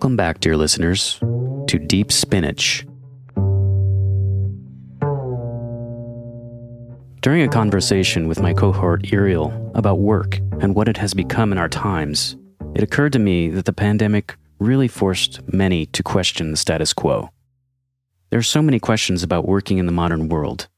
Welcome back, dear listeners, to Deep Spinach. During a conversation with my cohort Ariel about work and what it has become in our times, it occurred to me that the pandemic really forced many to question the status quo. There are so many questions about working in the modern world,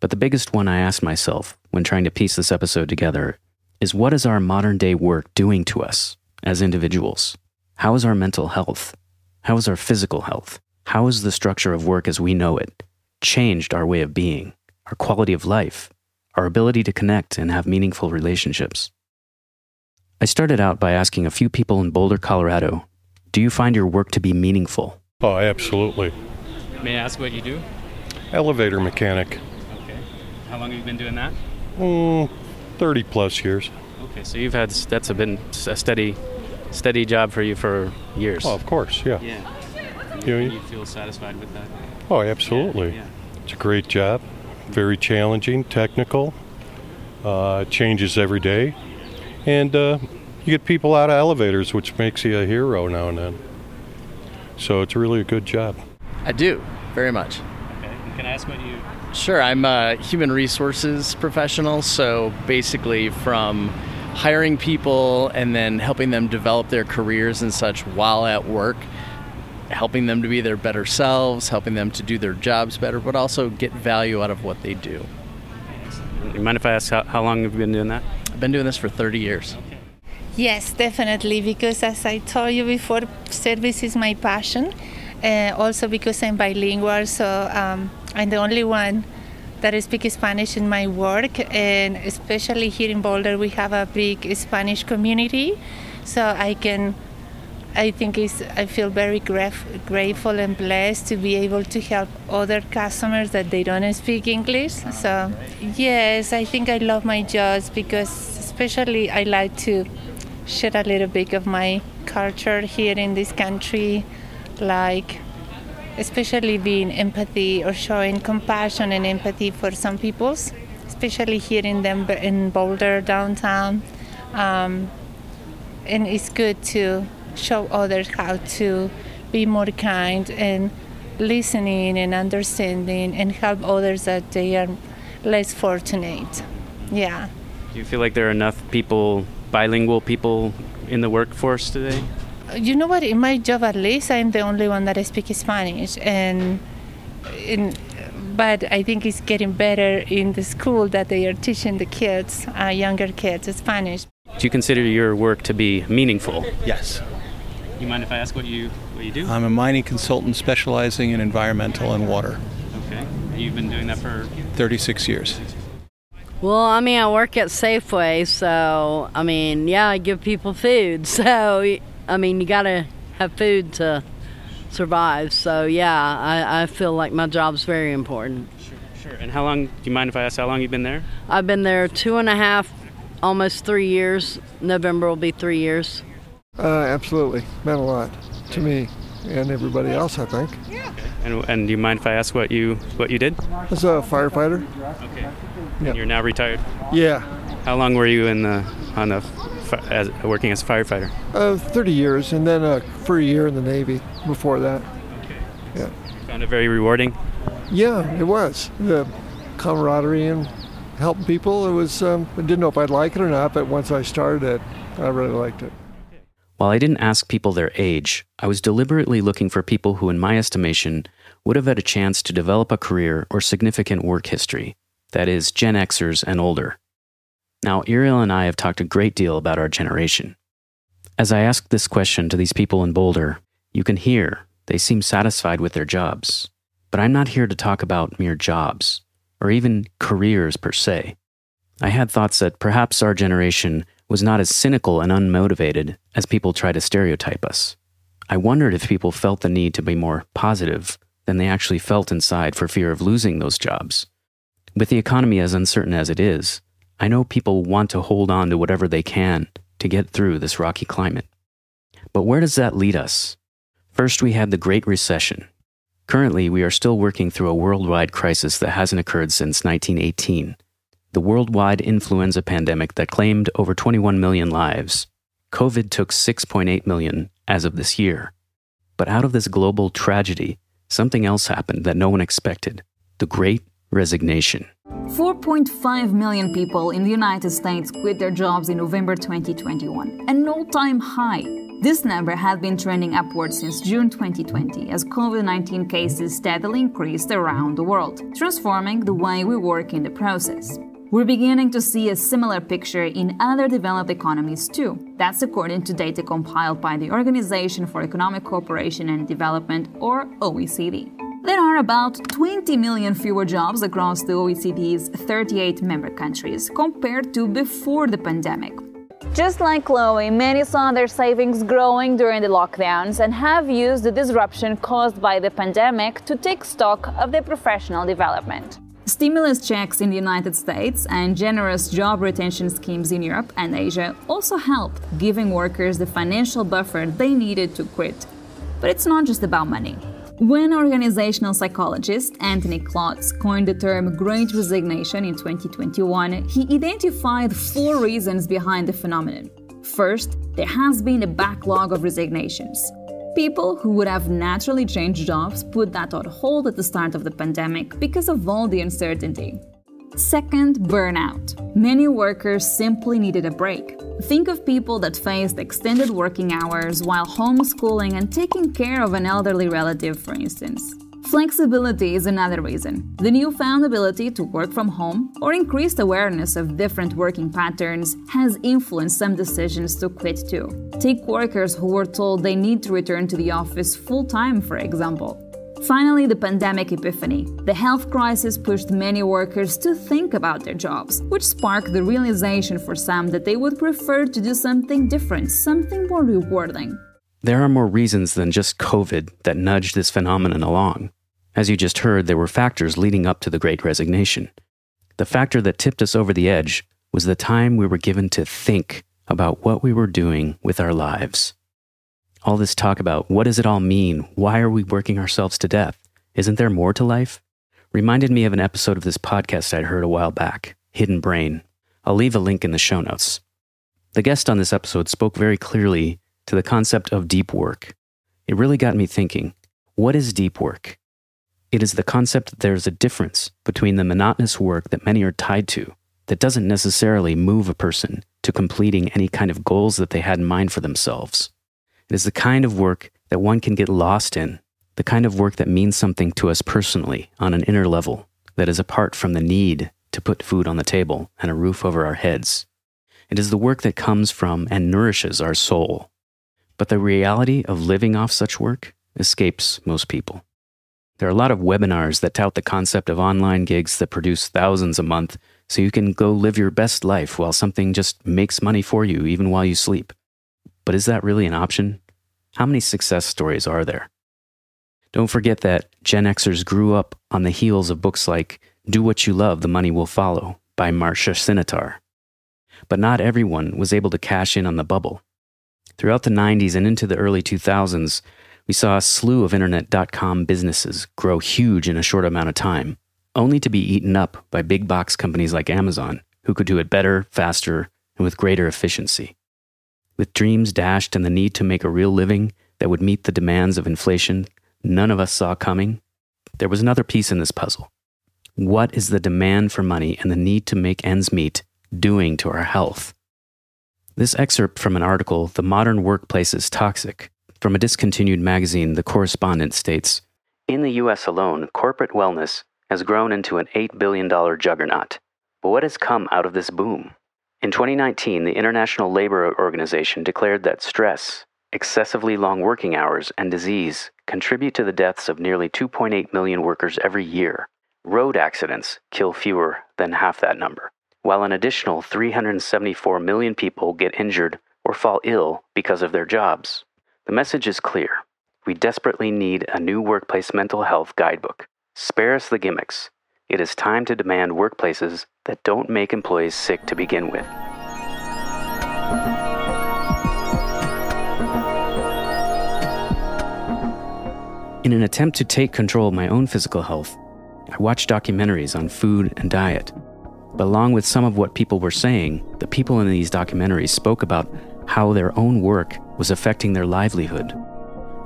but the biggest one I asked myself when trying to piece this episode together is what is our modern day work doing to us as individuals? How is our mental health? How is our physical health? How has the structure of work as we know it changed our way of being, our quality of life, our ability to connect and have meaningful relationships? I started out by asking a few people in Boulder, Colorado, do you find your work to be meaningful? Oh, absolutely. May I ask what you do? Elevator mechanic. Okay. How long have you been doing that? Mm, 30 plus years. Okay, so you've had that's been a steady, steady job for you for years. Oh, of course, yeah. Yeah. You, you feel satisfied with that? Oh, absolutely. Yeah. It's a great job. Very challenging, technical. Uh, changes every day, and uh, you get people out of elevators, which makes you a hero now and then. So it's really a good job. I do, very much. Okay. Can I ask what you? Sure, I'm a human resources professional, so basically from hiring people and then helping them develop their careers and such while at work, helping them to be their better selves, helping them to do their jobs better, but also get value out of what they do. You mind if I ask how, how long have you been doing that? I've been doing this for 30 years. Yes, definitely, because as I told you before, service is my passion. Uh, also because I'm bilingual, so um, I'm the only one that I speak Spanish in my work, and especially here in Boulder, we have a big Spanish community, so I can. I think it's, I feel very graf- grateful and blessed to be able to help other customers that they don't speak English. So, yes, I think I love my job because, especially, I like to share a little bit of my culture here in this country like especially being empathy or showing compassion and empathy for some peoples, especially here in Denver, in Boulder downtown. Um, and it's good to show others how to be more kind and listening and understanding and help others that they are less fortunate. Yeah. Do you feel like there are enough people, bilingual people, in the workforce today? You know what? In my job, at least, I'm the only one that speaks Spanish, and in, but I think it's getting better in the school that they are teaching the kids, uh, younger kids, Spanish. Do you consider your work to be meaningful? Yes. You mind if I ask what you what you do? I'm a mining consultant specializing in environmental and water. Okay. You've been doing that for 36 years. Well, I mean, I work at Safeway, so I mean, yeah, I give people food. So I mean, you gotta have food to survive. So yeah, I, I feel like my job's very important. Sure, sure. And how long? Do you mind if I ask how long you've been there? I've been there two and a half, almost three years. November will be three years. Uh, absolutely, meant a lot to me and everybody else. I think. Okay. And, and do you mind if I ask what you what you did? As a firefighter. Okay. Yep. You're now retired. Yeah. How long were you in the on the as, working as a firefighter? Uh, 30 years, and then uh, for a year in the Navy before that. Okay. Yeah. You found it very rewarding? Yeah, it was. The camaraderie and helping people, it was, um, I didn't know if I'd like it or not, but once I started it, I really liked it. While I didn't ask people their age, I was deliberately looking for people who, in my estimation, would have had a chance to develop a career or significant work history. That is, Gen Xers and older. Now, Ariel and I have talked a great deal about our generation. As I ask this question to these people in Boulder, you can hear they seem satisfied with their jobs. But I'm not here to talk about mere jobs, or even careers per se. I had thoughts that perhaps our generation was not as cynical and unmotivated as people try to stereotype us. I wondered if people felt the need to be more positive than they actually felt inside for fear of losing those jobs. With the economy as uncertain as it is, I know people want to hold on to whatever they can to get through this rocky climate. But where does that lead us? First, we had the Great Recession. Currently, we are still working through a worldwide crisis that hasn't occurred since 1918 the worldwide influenza pandemic that claimed over 21 million lives. COVID took 6.8 million as of this year. But out of this global tragedy, something else happened that no one expected the Great Resignation. 4.5 million people in the United States quit their jobs in November 2021, an all time high. This number had been trending upward since June 2020 as COVID 19 cases steadily increased around the world, transforming the way we work in the process. We're beginning to see a similar picture in other developed economies too. That's according to data compiled by the Organization for Economic Cooperation and Development, or OECD. There are about 20 million fewer jobs across the OECD's 38 member countries compared to before the pandemic. Just like Chloe, many saw their savings growing during the lockdowns and have used the disruption caused by the pandemic to take stock of their professional development. Stimulus checks in the United States and generous job retention schemes in Europe and Asia also helped, giving workers the financial buffer they needed to quit. But it's not just about money. When organizational psychologist Anthony Klotz coined the term Great Resignation in 2021, he identified four reasons behind the phenomenon. First, there has been a backlog of resignations. People who would have naturally changed jobs put that on hold at the start of the pandemic because of all the uncertainty. Second, burnout. Many workers simply needed a break. Think of people that faced extended working hours while homeschooling and taking care of an elderly relative, for instance. Flexibility is another reason. The newfound ability to work from home or increased awareness of different working patterns has influenced some decisions to quit too. Take workers who were told they need to return to the office full time, for example. Finally, the pandemic epiphany. The health crisis pushed many workers to think about their jobs, which sparked the realization for some that they would prefer to do something different, something more rewarding. There are more reasons than just COVID that nudged this phenomenon along. As you just heard, there were factors leading up to the Great Resignation. The factor that tipped us over the edge was the time we were given to think about what we were doing with our lives all this talk about what does it all mean? Why are we working ourselves to death? Isn't there more to life? Reminded me of an episode of this podcast I'd heard a while back, Hidden Brain. I'll leave a link in the show notes. The guest on this episode spoke very clearly to the concept of deep work. It really got me thinking what is deep work? It is the concept that there's a difference between the monotonous work that many are tied to, that doesn't necessarily move a person to completing any kind of goals that they had in mind for themselves. It is the kind of work that one can get lost in, the kind of work that means something to us personally on an inner level, that is apart from the need to put food on the table and a roof over our heads. It is the work that comes from and nourishes our soul. But the reality of living off such work escapes most people. There are a lot of webinars that tout the concept of online gigs that produce thousands a month so you can go live your best life while something just makes money for you even while you sleep. But is that really an option? How many success stories are there? Don't forget that Gen Xers grew up on the heels of books like Do What You Love, The Money Will Follow by Marsha Sinetar. But not everyone was able to cash in on the bubble. Throughout the 90s and into the early 2000s, we saw a slew of internet.com businesses grow huge in a short amount of time, only to be eaten up by big box companies like Amazon, who could do it better, faster, and with greater efficiency. With dreams dashed and the need to make a real living that would meet the demands of inflation none of us saw coming, there was another piece in this puzzle. What is the demand for money and the need to make ends meet doing to our health? This excerpt from an article, The Modern Workplace is Toxic, from a discontinued magazine, The Correspondent states In the US alone, corporate wellness has grown into an $8 billion juggernaut. But what has come out of this boom? In 2019, the International Labor Organization declared that stress, excessively long working hours, and disease contribute to the deaths of nearly 2.8 million workers every year. Road accidents kill fewer than half that number, while an additional 374 million people get injured or fall ill because of their jobs. The message is clear. We desperately need a new workplace mental health guidebook. Spare us the gimmicks. It is time to demand workplaces that don't make employees sick to begin with. In an attempt to take control of my own physical health, I watched documentaries on food and diet. But along with some of what people were saying, the people in these documentaries spoke about how their own work was affecting their livelihood.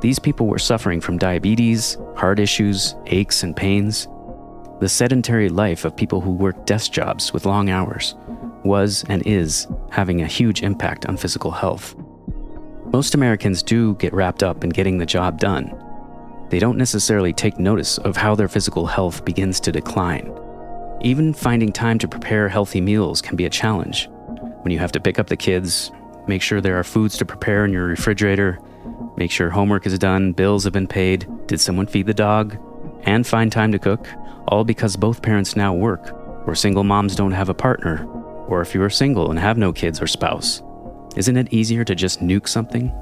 These people were suffering from diabetes, heart issues, aches, and pains. The sedentary life of people who work desk jobs with long hours was and is having a huge impact on physical health. Most Americans do get wrapped up in getting the job done. They don't necessarily take notice of how their physical health begins to decline. Even finding time to prepare healthy meals can be a challenge. When you have to pick up the kids, make sure there are foods to prepare in your refrigerator, make sure homework is done, bills have been paid, did someone feed the dog, and find time to cook, all because both parents now work, or single moms don't have a partner, or if you are single and have no kids or spouse. Isn't it easier to just nuke something?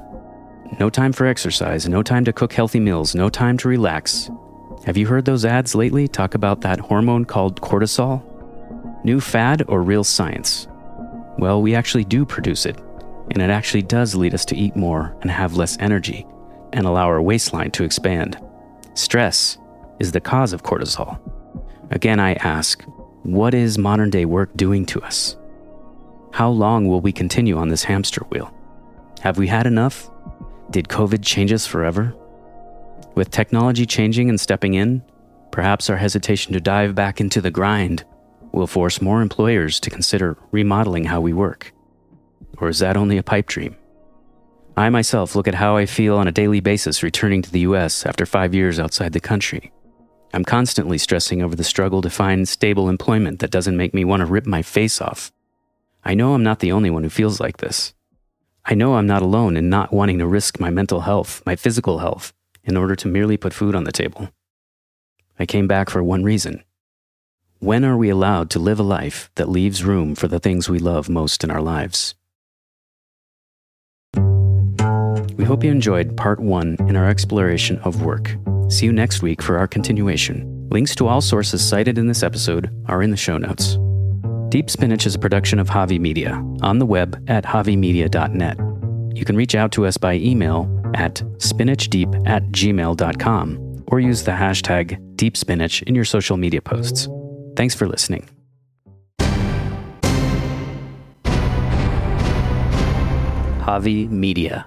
No time for exercise, no time to cook healthy meals, no time to relax. Have you heard those ads lately talk about that hormone called cortisol? New fad or real science? Well, we actually do produce it, and it actually does lead us to eat more and have less energy and allow our waistline to expand. Stress is the cause of cortisol. Again, I ask, what is modern day work doing to us? How long will we continue on this hamster wheel? Have we had enough? Did COVID change us forever? With technology changing and stepping in, perhaps our hesitation to dive back into the grind will force more employers to consider remodeling how we work. Or is that only a pipe dream? I myself look at how I feel on a daily basis returning to the US after five years outside the country. I'm constantly stressing over the struggle to find stable employment that doesn't make me want to rip my face off. I know I'm not the only one who feels like this. I know I'm not alone in not wanting to risk my mental health, my physical health, in order to merely put food on the table. I came back for one reason. When are we allowed to live a life that leaves room for the things we love most in our lives? We hope you enjoyed part one in our exploration of work. See you next week for our continuation. Links to all sources cited in this episode are in the show notes. Deep Spinach is a production of Javi Media on the web at javimedia.net. You can reach out to us by email at spinachdeep at gmail.com or use the hashtag deepspinach in your social media posts. Thanks for listening. Javi Media.